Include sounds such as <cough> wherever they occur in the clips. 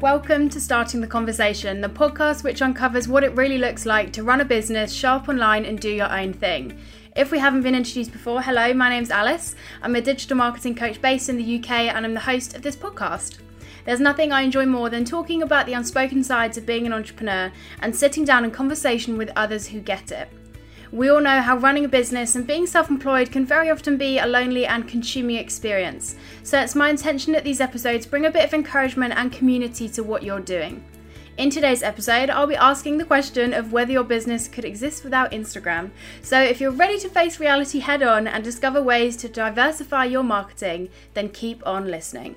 Welcome to Starting the Conversation, the podcast which uncovers what it really looks like to run a business, show up online, and do your own thing. If we haven't been introduced before, hello, my name's Alice. I'm a digital marketing coach based in the UK and I'm the host of this podcast. There's nothing I enjoy more than talking about the unspoken sides of being an entrepreneur and sitting down in conversation with others who get it. We all know how running a business and being self employed can very often be a lonely and consuming experience, so it's my intention that these episodes bring a bit of encouragement and community to what you're doing. In today's episode, I'll be asking the question of whether your business could exist without Instagram. So, if you're ready to face reality head on and discover ways to diversify your marketing, then keep on listening.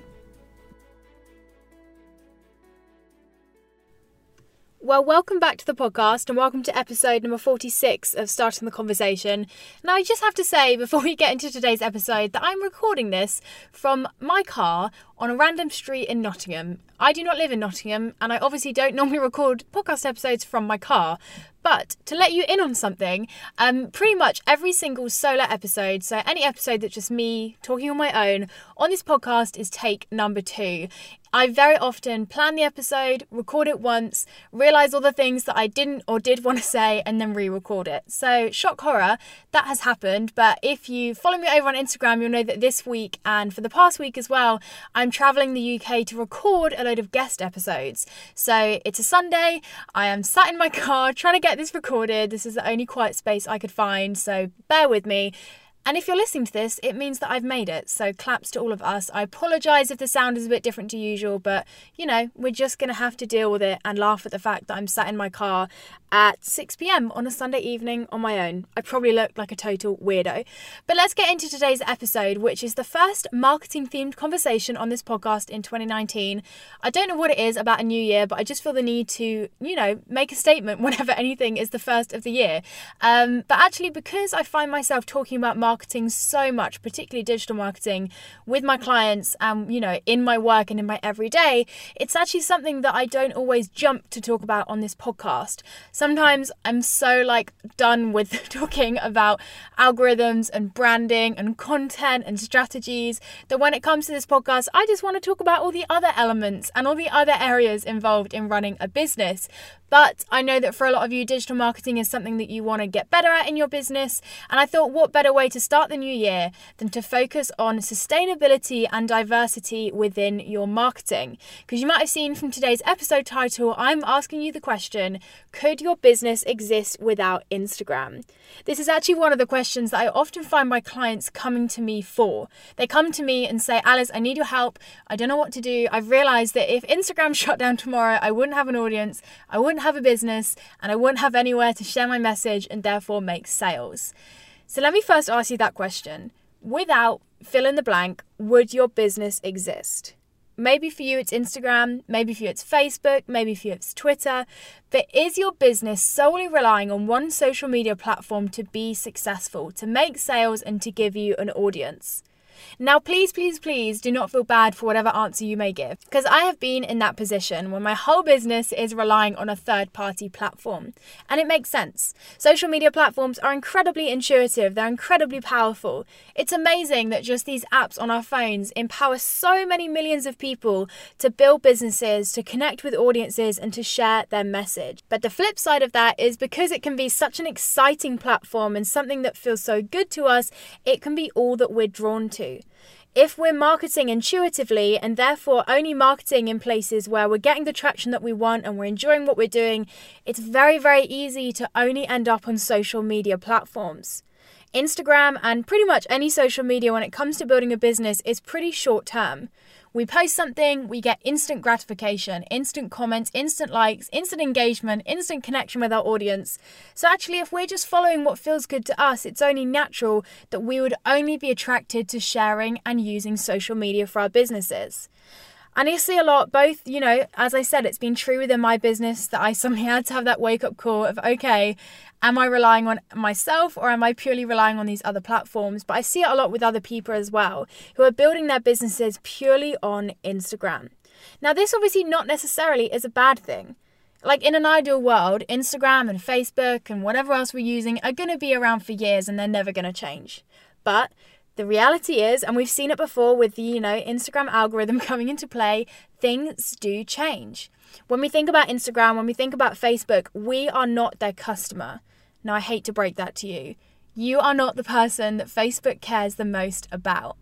Well, welcome back to the podcast and welcome to episode number 46 of Starting the Conversation. Now, I just have to say <laughs> before we get into today's episode that I'm recording this from my car on a random street in Nottingham. I do not live in Nottingham and I obviously don't <laughs> normally record podcast episodes from my car. But to let you in on something, um, pretty much every single solo episode, so any episode that's just me talking on my own on this podcast, is take number two. I very often plan the episode, record it once, realize all the things that I didn't or did want to say, and then re record it. So, shock horror, that has happened. But if you follow me over on Instagram, you'll know that this week and for the past week as well, I'm traveling the UK to record a load of guest episodes. So, it's a Sunday, I am sat in my <laughs> car trying to get this recorded. This is the only quiet space I could find, so bear with me. And if you're listening to this, it means that I've made it. So claps to all of us. I apologise if the sound is a bit different to usual, but you know, we're just going to have to deal with it and laugh at the fact that I'm sat in my car at 6 pm on a Sunday evening on my own. I probably look like a total weirdo. But let's get into today's episode, which is the first marketing themed conversation on this podcast in 2019. I don't know what it is about a new year, but I just feel the need to, you know, make a statement <laughs> whenever anything is the first of the year. Um, but actually, because I find myself talking about marketing so much, particularly digital marketing, with my clients and, you know, in my work and in my everyday, it's actually something that I don't always jump to talk about on this podcast sometimes I'm so like done with <laughs> talking about algorithms and branding and content and strategies that when it comes to this podcast, I just want to talk about all the other elements and all the other areas involved in running a business. But I know that for a lot of you, digital marketing is something that you want to get better at in your business. And I thought, what better way to start the new year than to focus on sustainability and diversity within your marketing? Because you might have seen from today's episode title, I'm asking you the question could your business exist without Instagram? This is actually one of the questions that I often find my clients coming to me for. They come to me and say, Alice, I need your help. I don't know what to do. I've realized that if Instagram <laughs> shut down tomorrow, I wouldn't have an audience. I wouldn't wouldn't have a business and I wouldn't have anywhere to share my message and therefore make sales. So let me first ask you that question. Without fill in the blank, would your business exist? Maybe for you it's Instagram, maybe for you it's Facebook, maybe for you it's Twitter, but is your business solely relying on one social media platform to be successful, to make sales, and to give you an audience? Now, please, please, please do not feel bad for whatever answer you may give, because I have been in that position where my whole business is relying on a third party platform. And it makes sense. Social media platforms are incredibly intuitive, they're incredibly powerful. It's amazing that just these apps on our phones empower so many millions of people to build businesses, to connect with audiences, and to share their message. But the flip side of that is because it can be such an exciting platform and something that feels so good to us, it can be all that we're drawn to. If we're marketing intuitively and therefore only marketing in places where we're getting the traction that we want and we're enjoying what we're doing, it's very, very easy to only end up on social media platforms. Instagram and pretty much any social media when it comes to building a business is pretty short term. We post something, we get instant gratification, instant comments, instant likes, instant engagement, instant connection with our audience. So, actually, if we're just following what feels good to us, it's only natural that we would only be attracted to sharing and using social media for our businesses. And I see a lot, both, you know, as I said, it's been true within my business that I <laughs> suddenly had to have that wake up call of, okay, am I relying on myself or am I purely relying on these other platforms? But I see it a lot with other people as well who are building their businesses purely on Instagram. Now, this obviously not necessarily is a bad thing. Like in an ideal world, Instagram and Facebook and whatever else we're using are going to be around for years and they're never going to change. But The reality is, and we've seen it before with the, you know, Instagram algorithm <laughs> coming into play, things do change. When we think about Instagram, when we think about Facebook, we are not their customer. Now, I hate to break that to you. You are not the person that Facebook cares the most about.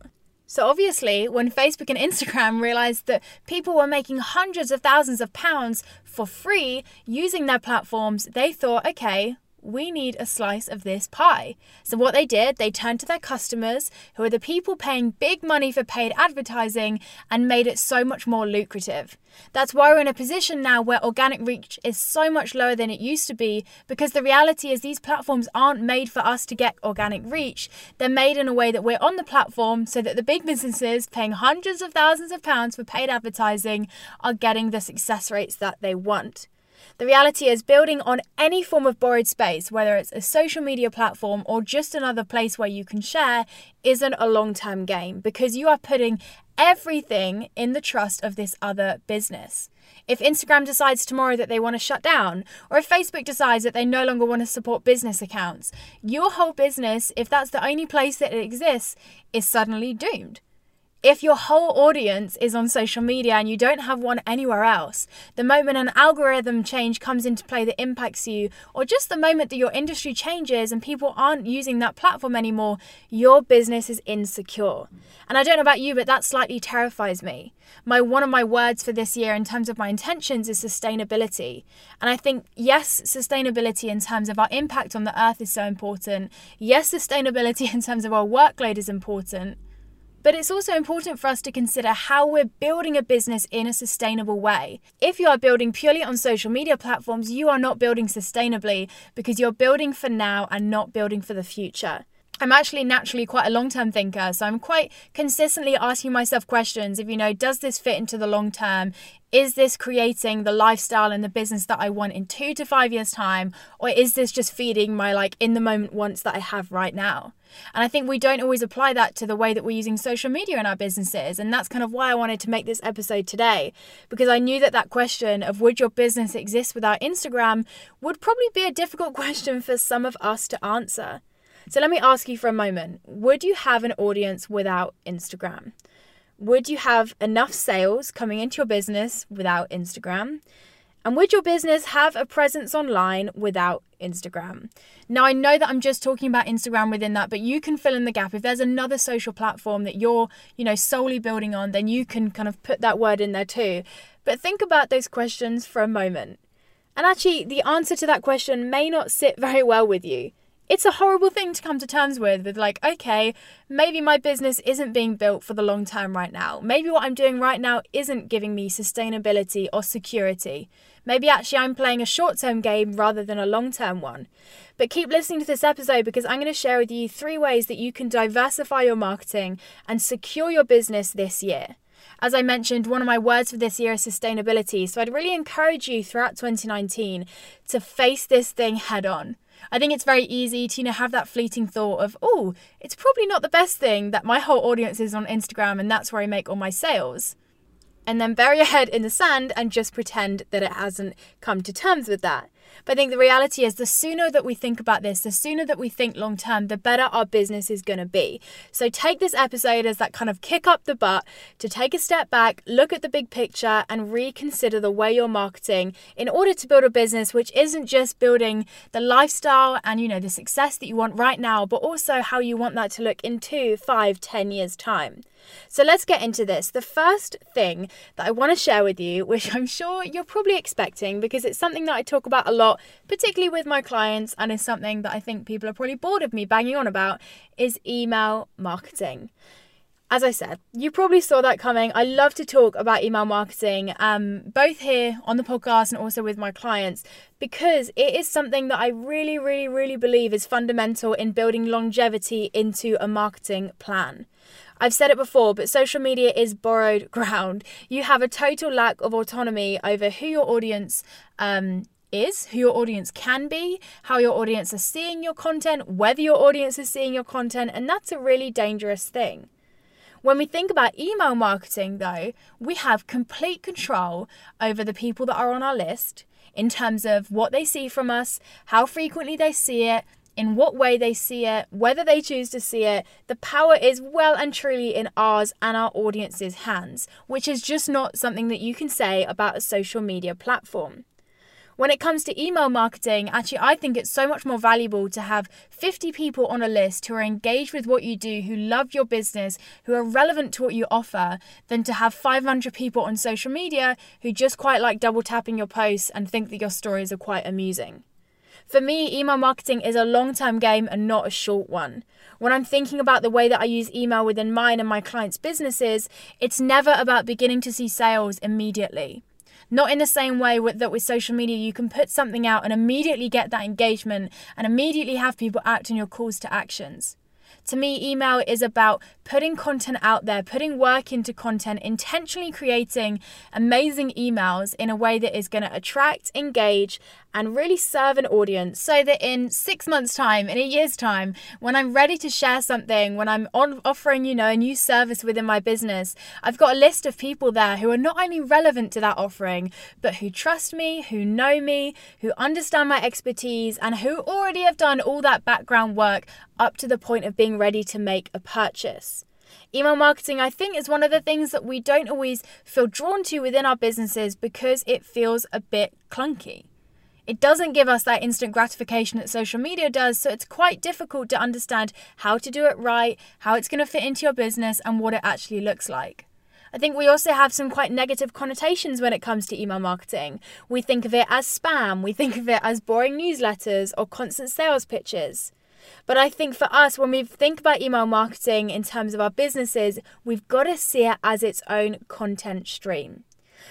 So, obviously, when Facebook and Instagram <laughs> realized that people were making hundreds of thousands of pounds for free using their platforms, they thought, okay, we need a slice of this pie. So, what they did, they turned to their customers, who are the people paying big money for paid advertising, and made it so much more lucrative. That's why we're in a position now where organic reach is so much lower than it used to be, because the reality is these platforms aren't made for us to get organic reach. They're made in a way that we're on the platform so that the big businesses paying hundreds of thousands of pounds for paid advertising are getting the success rates that they want. The reality is, building on any form of borrowed space, whether it's a social media platform or just another place where you can share, isn't a long term game because you are putting everything in the trust of this other business. If Instagram decides tomorrow that they want to shut down, or if Facebook decides that they no longer want to support business accounts, your whole business, if that's the only place that it exists, is suddenly doomed. If your whole audience is on social media and you don't have one anywhere else, the moment an algorithm change comes into play that impacts you, or just the moment that your industry changes and people aren't using that platform anymore, your business is insecure. And I don't know about you, but that slightly terrifies me. My one of my words for this year in terms of my intentions is sustainability. And I think yes, sustainability in terms of our impact on the earth is so important. Yes, sustainability <laughs> in terms of our workload is important. But it's also important for us to consider how we're building a business in a sustainable way. If you are building purely on social media platforms, you are not building sustainably because you're building for now and not building for the future. I'm actually naturally quite a long term thinker, so I'm quite consistently asking myself questions if you know, does this fit into the long term? Is this creating the lifestyle and the business that I want in two to five years' time? Or is this just feeding my like in the moment wants that I have right now? And I think we don't always apply that to the way that we're using social media in our businesses. And that's kind of why I wanted to make this episode today, because I knew that that question of would your business exist without Instagram would probably be a difficult <laughs> question for some of us to answer. So let me ask you for a moment would you have an audience without Instagram? Would you have enough sales coming into your business without Instagram? And would your business have a presence online without Instagram? Now, I know that I'm just talking about Instagram within that, but you can fill in the gap. If there's another social platform that you're, you know, solely building on, then you can kind of put that word in there too. But think about those questions for a moment. And actually, the answer to that question may not sit <laughs> very well with you it's a horrible thing to come to terms with with like okay maybe my business isn't being built for the long term right now maybe what i'm doing right now isn't giving me sustainability or security maybe actually i'm playing a short term game rather than a long term one but keep listening to this episode because i'm going to share with you three ways that you can diversify your marketing and secure your business this year as I mentioned, one of my words for this year is sustainability. So I'd really encourage you throughout 2019 to face this thing head on. I think it's very easy to you know have that fleeting thought of, oh, it's probably not the best thing that my whole audience is on Instagram and that's where I make all my sales. And then bury your head in the sand and just pretend that it hasn't come to terms with that. But I think the reality is the sooner that we think about this, the sooner that we think long term, the better our business is going to be. So take this episode as that kind of kick up the butt to take a step back, look at the big picture, and reconsider the way you're marketing in order to build a business which isn't just building the lifestyle and you know the success that you want right now, but also how you want that to look in two, five, ten years' time. So let's get into this. The first thing that I want to share with you, which I'm sure you're probably expecting because it's something that I talk about a lot, particularly with my clients, and is something that I think people are probably bored of me banging on about, is email marketing as I said, you probably saw that coming. I love to talk about email marketing, um, both here on the podcast and also with my clients, because it is something that I really, really, really believe is fundamental in building longevity into a marketing plan. I've said it before, but social media is borrowed <laughs> ground. You have a total lack of autonomy over who your audience um, is, who your audience can be, how your audience are seeing your content, whether your audience is seeing your content, and that's a really dangerous thing. When we think about email marketing, though, we have complete control over the people that are on our list in terms of what they see from us, how frequently they see it, in what way they see it, whether they choose to see it. The power is well and truly in ours and our audience's hands, which is just not something that you can say about a social media platform. When it comes to email marketing, actually, I think it's so much more valuable to have 50 people on a list who are engaged with what you do, who love your business, who are relevant to what you offer, than to have 500 people on social media who just quite like double tapping your posts and think that your stories are quite amusing. For me, email marketing is a long term game and not a short one. When I'm thinking about the way that I use email within mine and my clients' businesses, it's never about beginning to see sales immediately. Not in the same way with, that with social media, you can put something out and immediately get that engagement and immediately have people act on your calls to actions. To me, email is about putting content out there, putting work into content, intentionally creating amazing emails in a way that is going to attract, engage, and really serve an audience so that in six months' time, in a year's time, when I'm ready to share something, when I'm on offering, you know, a new service within my business, I've got a list of people there who are not only relevant to that offering, but who trust me, who know me, who understand my expertise, and who already have done all that background work up to the point of being ready to make a purchase. Email marketing, I think, is one of the things that we don't always feel drawn to within our businesses because it feels a bit clunky. It doesn't give us that instant gratification that social media does, so it's quite difficult to understand how to do it right, how it's going to fit into your business, and what it actually looks like. I think we also have some quite negative connotations when it comes to email marketing. We think of it as spam, we think of it as boring newsletters or constant sales pitches. But I think for us, when we think about email marketing in terms of our businesses, we've got to see it as its own content stream.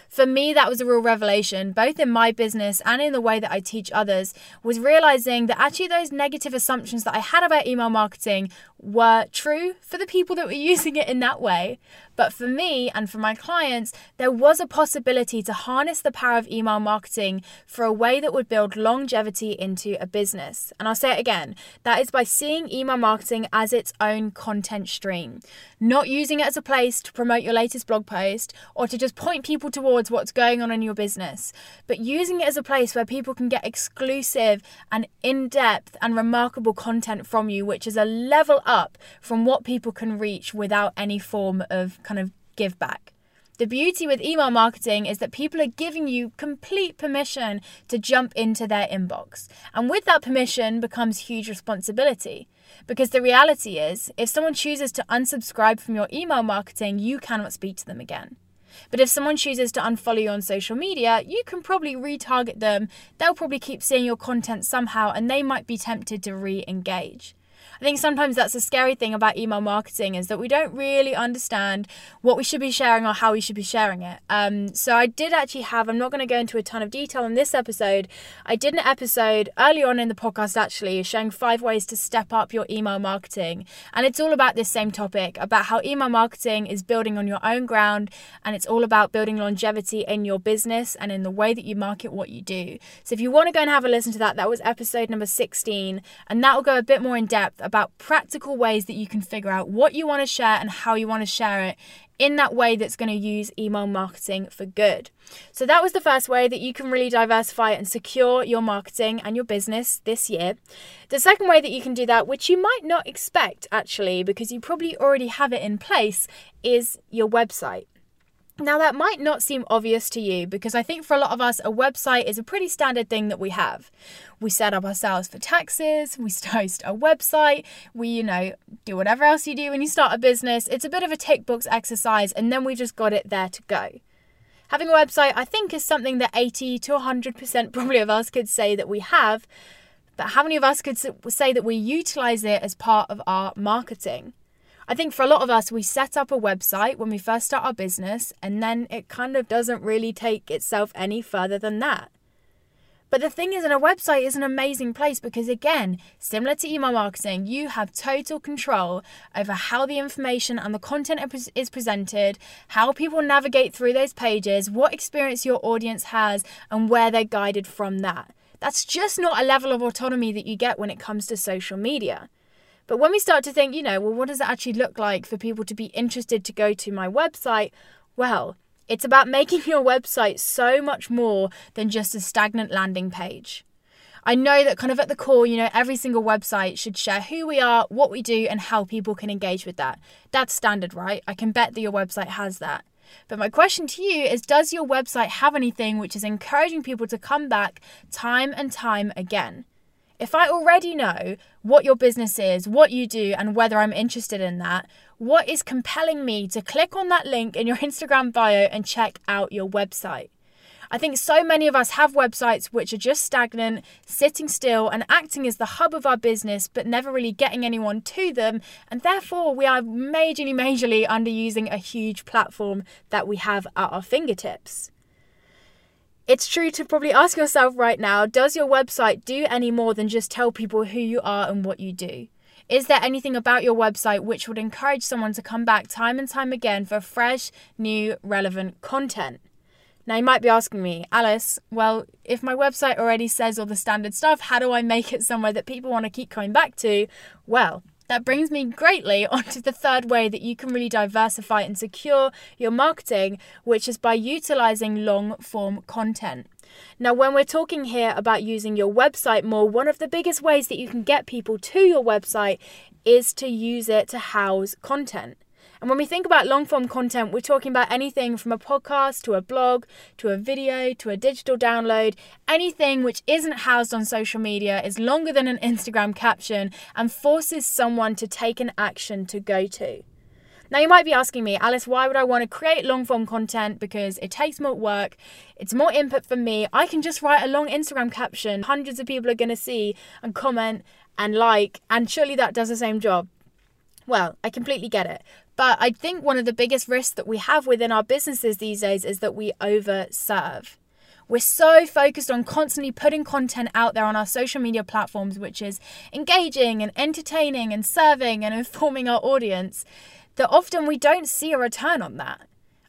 For me, that was a real revelation, both in my business and in the way that I teach others, was realizing that actually those negative assumptions that I had about email marketing were true for the people that were <laughs> using it in that way. But for me and for my clients, there was a possibility to harness the power of email marketing for a way that would build longevity into a business. And I'll say it again that is by seeing email marketing as its own content stream, not using it as a place to promote your latest blog post or to just point people towards what's going on in your business, but using it as a place where people can get exclusive and in depth and remarkable content from you, which is a level up from what people can reach without any form of kind of give back. The beauty with email marketing is that people are giving you complete permission to jump into their inbox. And with that permission becomes huge responsibility. Because the reality is, if someone chooses to unsubscribe from your email marketing, you cannot speak to them again. But if someone chooses to unfollow you on social media, you can probably retarget them. They'll probably keep seeing your content somehow and they might be tempted to re engage. I think sometimes that's a scary thing about email marketing is that we don't really understand what we should be sharing or how we should be sharing it. Um, so I did actually have, I'm not going to go into a ton of detail in this episode. I did an episode early on in the podcast actually showing five ways to step up your email marketing. And it's all about this same topic about how email marketing is building on your own ground and it's all about building longevity in your business and in the way that you market what you do. So if you want to go and have a listen to that, that was episode number 16 and that will go a bit more in depth about practical ways that you can figure out what you want to share and how you want to share it in that way that's going to use email marketing for good. So, that was the first way that you can really diversify and secure your marketing and your business this year. The second way that you can do that, which you might not expect actually, because you probably already have it in place, is your website. Now, that might not seem obvious to you because I think for a lot of us, a website is a pretty standard thing that we have. We set up ourselves for taxes, we <laughs> host a website, we, you know, do whatever else you do when you start a business. It's a bit of a tick box exercise, and then we just got it there to go. Having a website, I think, is something that 80 to 100% <laughs> probably of us could say that we have, but how many of us could say that we utilize it as part of our marketing? I think for a lot of us, we set up a website when we first start our business, and then it kind of doesn't really take itself any further than that. But the thing is, and a website is an amazing place because, again, similar to email marketing, you have total control over how the information and the content is presented, how people navigate through those pages, what experience your audience has, and where they're guided from that. That's just not a level of autonomy that you get when it comes to social media. But when we start to think, you know, well, what does it actually look like for people to be interested to go to my website? Well, it's about <laughs> making your website so much more than just a stagnant landing page. I know that kind of at the core, you know, every single website should share who we are, what we do, and how people can engage with that. That's standard, right? I can bet that your website has that. But my question to you is Does your website have anything which is encouraging people to come back time and time again? If I already know what your business is, what you do, and whether I'm interested in that, what is compelling me to click on that link in your <laughs> Instagram bio and check out your website? I think so many of us have websites which are just stagnant, sitting still, and acting as the hub of our business, but never really getting anyone to them. And therefore, we are majorly, majorly underusing a huge platform that we have at our fingertips. It's true to probably ask yourself right now does your website do any more than just tell people who you are and what you do? Is there anything about your website which would encourage someone to come back time and time again for fresh, new, relevant content? Now, you might be asking me, Alice, well, if my website already says all the standard stuff, how do I make it somewhere that people want to keep coming back to? Well, that brings me greatly <laughs> onto the third way that you can really diversify and secure your marketing, which is by utilizing long form content. Now, when we're talking here about using your website more, one of the biggest ways that you can get people to your website is to use it to house content. And when we think about long form content, we're talking about anything from a podcast to a blog to a video to a digital download, anything which isn't housed on social media, is longer than an Instagram caption, and forces someone to take an action to go to. Now, you might be asking me, Alice, why would I want to create long form content? Because it takes more work, it's more input for me. I can just write a long Instagram caption, hundreds of people are going to see and comment and like, and surely that does the same job. Well, I completely get it. But I think one of the biggest risks that we have within our businesses these days is that we overserve. We're so focused on constantly putting content out there on our social media platforms, which is engaging and entertaining and serving and <laughs> informing our audience, that often we don't see a return on that.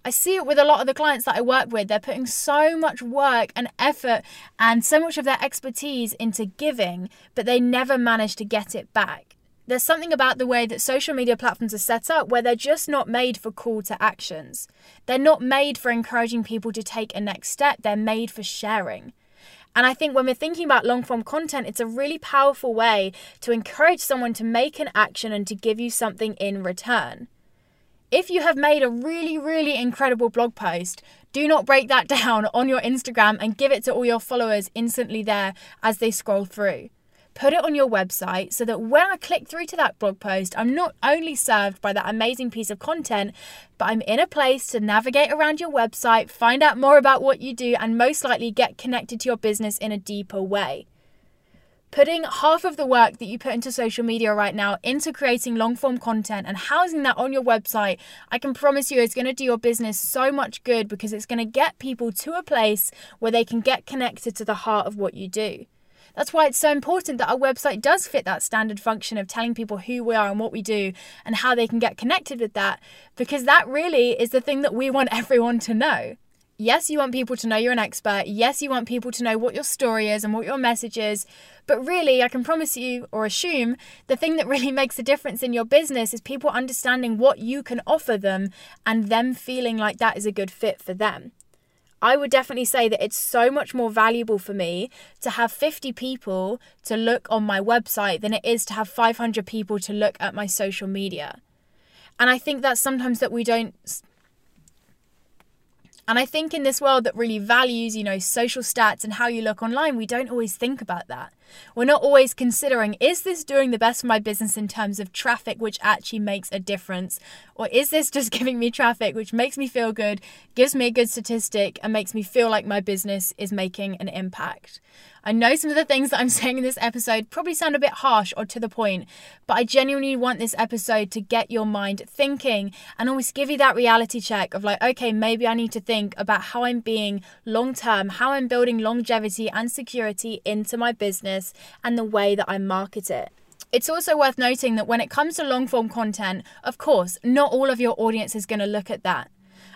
I see it with a lot of the clients that I work with. They're putting so much work and effort and so much of their expertise into giving, but they never manage to get it back there's something about the way that social media platforms are set up where they're just not made for call to actions. They're not made for encouraging people to take a next step, they're made for sharing. And I think when we're thinking about long form content, it's a really powerful way to encourage someone to make an action and to give you something in return. If you have made a really, really incredible blog post, do not break that <laughs> down on your Instagram and give it to all your followers instantly there as they scroll through put it on your website so that when I click through to that blog post, I'm not only served by that amazing piece of content, but I'm in a place to navigate around your website, find out more about what you do, and most likely get connected to your business in a deeper way. Putting half of the work that you put into social media right now into creating long form content and housing that on your website, I can promise you it's going to do your business so much good because it's going to get people to a place where they can get connected to the heart of what you do. That's why it's so important that our website does fit that standard function of telling people who we are and what we do and how they can get connected with that, because that really is the thing that we want everyone to know. Yes, you want people to know you're an expert. Yes, you want people to know what your story is and what your message is. But really, I can promise you or assume the thing that really <laughs> makes a difference in your business is people understanding what you can offer them and them feeling like that is a good fit for them. I would definitely say that it's so much more valuable for me to have 50 people to look on my website than it is to have 500 people to look at my social media. And I think that sometimes that we don't and I think in this world that really values, you know, social stats and how you look online, we don't always think about that. We're not always considering is this doing the best for my business in terms of traffic, which actually makes a difference? Or is this just <laughs> giving me traffic, which makes me feel good, gives me a good statistic, and makes me feel like my business is making an impact? I know some of the things that I'm <laughs> saying in this episode probably sound a bit harsh or to the point, but I genuinely want this episode to get your mind thinking and almost give you that reality check of like, okay, maybe I need to think about how I'm being long term, how I'm building longevity and security into my business and the way that I market it. It's also worth noting that when it comes to long form content, of course, not all of your audience is going to look at that.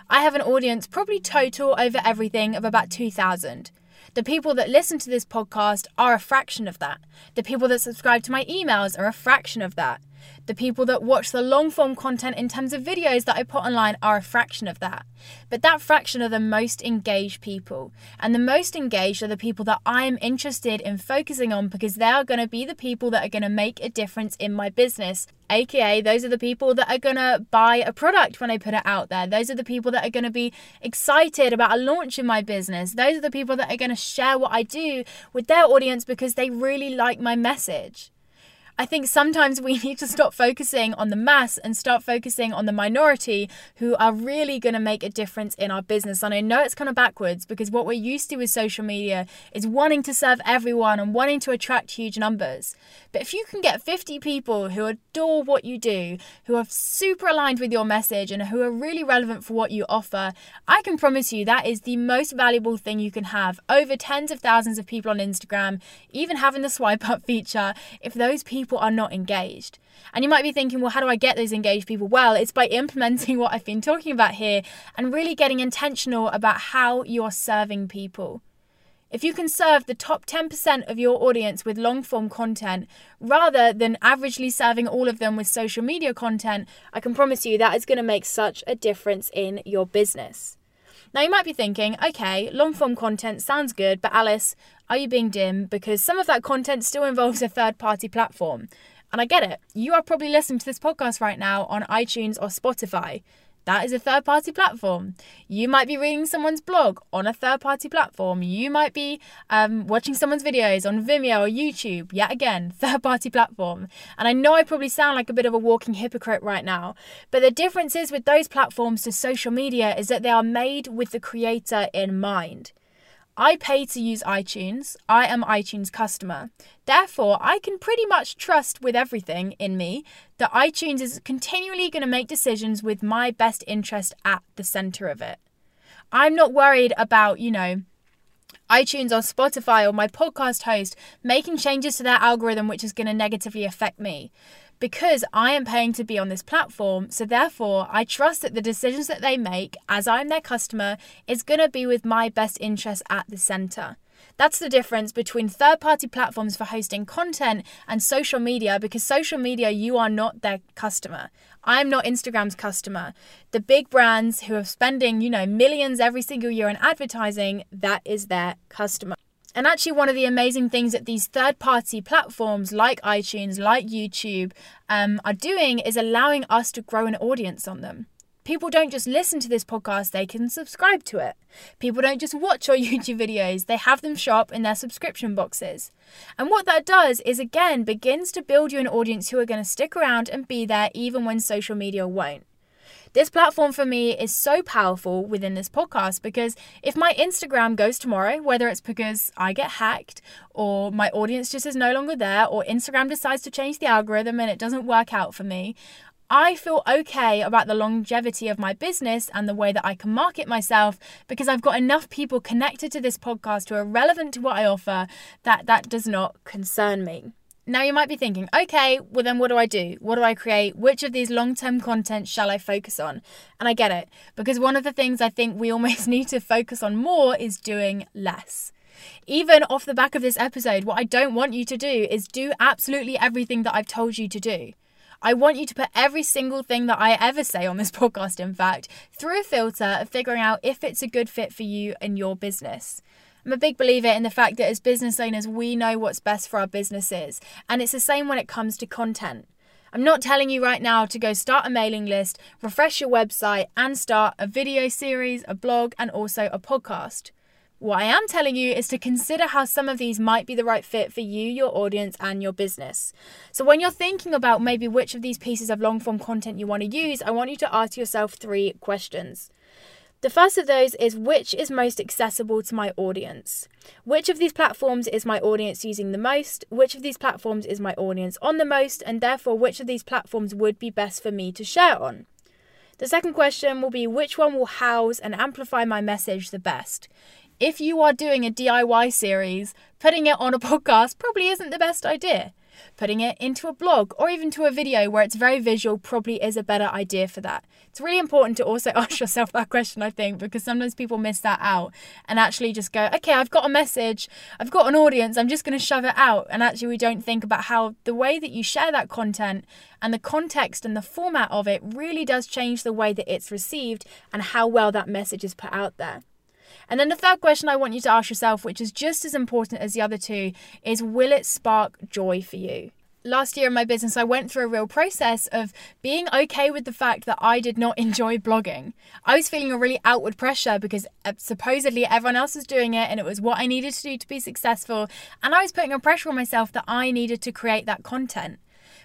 I have an audience, probably total over everything, of about 2,000. The people that listen to this podcast are a fraction of that. The people that subscribe to my emails are a fraction of that. The people that watch the long form content in terms of videos that I put online are a fraction of that. But that fraction are the most engaged people. And the most engaged are the people that I am interested in focusing on because they are going to be the people that are going to make a difference in my business. AKA, those are the people that are going to buy a product when I put it out there. Those are the people that are going to be excited about a launch in my business. Those are the people that are going to share what I do with their audience because they really like my message. I think sometimes we <laughs> need to stop focusing on the mass and start focusing on the minority who are really going to make a difference in our business. And I know it's kind of backwards because what we're used to with social media is wanting to serve everyone and wanting to attract huge numbers. But if you can get 50 people who adore what you do, who are super aligned with your message, and who are really relevant for what you offer, I can promise you that is the most valuable thing you can have. Over tens of thousands of people on Instagram, even having the swipe up <laughs> feature, if those people people are not engaged. And you might be thinking, well, how do I get those engaged people? Well, it's by <laughs> implementing what I've been talking about here and really getting intentional about how you're serving people. If you can serve the top 10% of your audience with long form content rather than averagely serving all of them with social media content, I can promise you that is going to make such a difference in your business. Now, you might be thinking, okay, long form content sounds good, but Alice, are you being dim? Because some of that content still involves a third party platform. And I get it. You are probably listening to this podcast right now on iTunes or Spotify. That is a third party platform. You might be reading someone's blog on a third party platform. You might be um, watching someone's videos on Vimeo or YouTube. Yet again, <laughs> third party platform. And I know I probably sound like a bit of a walking hypocrite right now, but the difference is with those platforms to social media is that they are made with the creator in mind. I pay to use iTunes. I am iTunes customer. Therefore, I can pretty much trust with everything in me that iTunes is continually going to make decisions with my best interest at the center of it. I'm not worried about, you know, iTunes or Spotify or my podcast host making changes to their algorithm which is going to negatively affect me because I am paying to be on this platform. So, therefore, I trust that the decisions that they make as I'm their customer is going to be with my best interest at the center. That's the difference between third party platforms for hosting content and social media because social media, you are not their customer. I'm not Instagram's customer. The big brands who are spending, you know, millions every single year in advertising, that is their customer. And actually, one of the amazing things that these third party platforms like iTunes, like YouTube, um, are doing is allowing us to grow an audience on them. People don't just listen to this podcast, they can subscribe to it. People don't just watch our <laughs> YouTube videos, they have them show up in their subscription boxes. And what that does is, again, begins to build you an audience who are going to stick around and be there even when social media won't. This platform for me is so powerful within this podcast because if my Instagram goes tomorrow, whether it's because I get hacked or my audience just is no longer there or Instagram decides to change the algorithm and it doesn't work out for me, I feel okay about the longevity of my business and the way that I can market myself because I've got enough people connected to this podcast who are relevant to what I offer that that does not concern me. Now you might be thinking, okay, well then what do I do? What do I create? Which of these long-term content shall I focus on? And I get it, because one of the things I think we <laughs> almost need to focus on more is doing less. Even off the back of this episode, what I don't want you to do is do absolutely everything that I've told you to do. I want you to put every single thing that I ever say on this <laughs> podcast, in fact, through a filter of figuring out if it's a good fit for you and your business. I'm a big believer in the fact that as business owners, we know what's best for our businesses. And it's the same when it comes to content. I'm not telling you right now to go start a mailing list, refresh your website, and start a video series, a blog, and also a podcast. What I am telling you is to consider how some of these might be the right fit for you, your audience, and your business. So, when you're thinking about maybe which of these pieces of long form content you want to use, I want you to ask yourself three questions. The first of those is which is most accessible to my audience? Which of these platforms is my audience using the most? Which of these platforms is my audience on the most? And therefore, which of these platforms would be best for me to share on? The second question will be which one will house and amplify my message the best? If you are doing a DIY series, putting it on a <laughs> podcast probably isn't the best idea. Putting it into a blog or even to a video where it's very visual probably is a better idea for that. It's really important to also <laughs> ask yourself that question, I think, because sometimes people miss that out and actually just go, okay, I've got a message, I've got an audience, I'm just going to shove it out. And actually, we don't think about how the way that you share that content and the context and the format of it really does change the way that it's received and how well that message is put out there. And then the third question I want you to ask yourself, which is just as important as the other two, is will it spark joy for you? Last year in my business, I went through a real process of being okay with the fact that I did not <laughs> enjoy blogging. I was feeling a really outward pressure because uh, supposedly everyone else was doing it and it was what I needed to do to be successful. And I was putting a pressure on myself that I needed to create that content.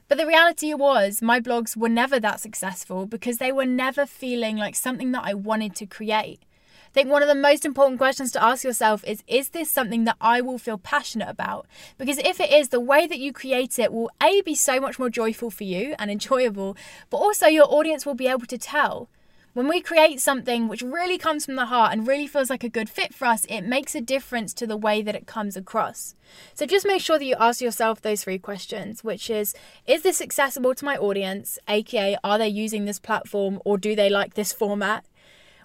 But the reality was, my blogs were never that successful because they were never feeling like something that I wanted to create. Think one of the most important questions to ask yourself is Is this something that I will feel passionate about? Because if it is, the way that you create it will A, be so much more joyful for you and enjoyable, but also your audience will be able to tell. When we create something which really comes from the heart and really feels like a good fit for us, it makes a difference to the way that it comes across. So just make sure that you ask yourself those three questions, which is Is this accessible to my audience? AKA, are they using this platform or do they like this format?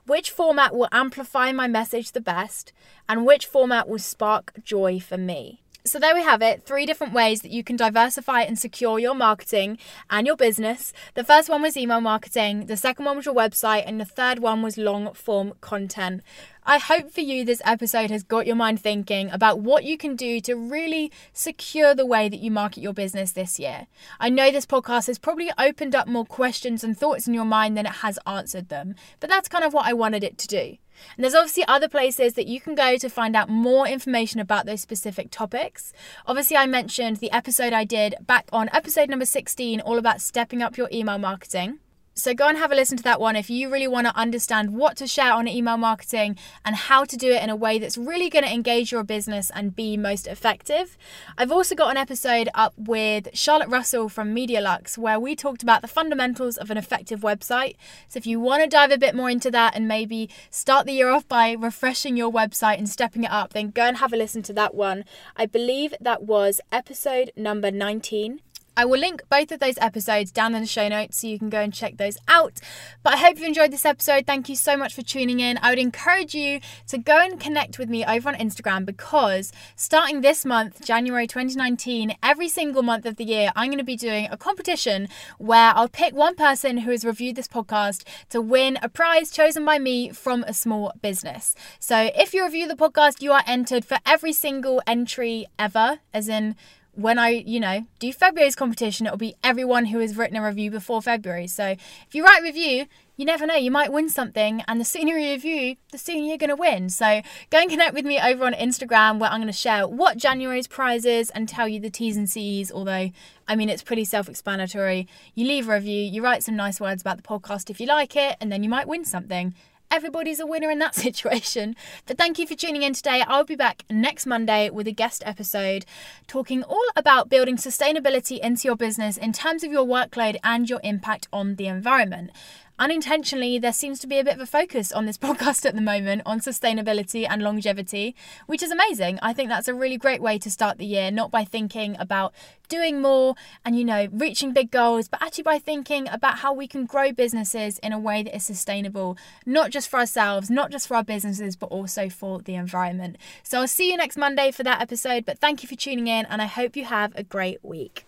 Which format will amplify my message the best, and which format will spark joy for me? So, there we have it three different ways that you can diversify and secure your marketing and your business. The first one was email marketing, the second one was your website, and the third one was long form content. I hope for you this episode has got your mind thinking about what you can do to really secure the way that you market your business this year. I know this podcast has probably opened up more questions and thoughts in your mind than it has answered them, but that's kind of what I wanted it to do. And there's obviously other places that you can go to find out more information about those specific topics. Obviously, I mentioned the episode I did back on episode number 16, all about stepping up your email marketing. So go and have a listen to that one if you really want to understand what to share on email marketing and how to do it in a way that's really going to engage your business and be most effective. I've also got an episode up with Charlotte Russell from MediaLux where we talked about the fundamentals of an effective website. So if you want to dive a bit more into that and maybe start the year off by refreshing your website and stepping it up, then go and have a listen to that one. I believe that was episode number 19. I will link both of those episodes down in the show notes so you can go and check those out. But I hope you enjoyed this episode. Thank you so much for tuning in. I would encourage you to go and connect with me over on Instagram because starting this month, January 2019, every single month of the year, I'm going to be doing a competition where I'll pick one person who has reviewed this podcast to win a prize chosen by me from a small business. So if you review the podcast, you are entered for every single entry ever, as in when I, you know, do February's competition, it'll be everyone who has written a review before February. So if you write a review, you never know, you might win something, and the sooner you review, the sooner you're going to win. So go and connect with me over on Instagram where I'm going to share what January's prize is and tell you the T's and C's. Although, I mean, it's pretty self explanatory. You leave a review, you write some nice words about the podcast if you like it, and then you might win something everybody's a winner in that <laughs> situation. But thank you for tuning in today. I'll be back next Monday with a guest episode talking all about building sustainability into your business in terms of your workload and your impact on the environment unintentionally, there seems to be a bit of a focus on this <laughs> podcast at the moment on sustainability and longevity, which is amazing. I think that's a really great way to start the year, not by thinking about doing more and, you know, reaching big goals, but actually by thinking about how we can grow businesses in a way that is sustainable, not just for ourselves, not just for our businesses, but also for the environment. So I'll see you next Monday for that episode, but thank you for tuning in and I hope you have a great week.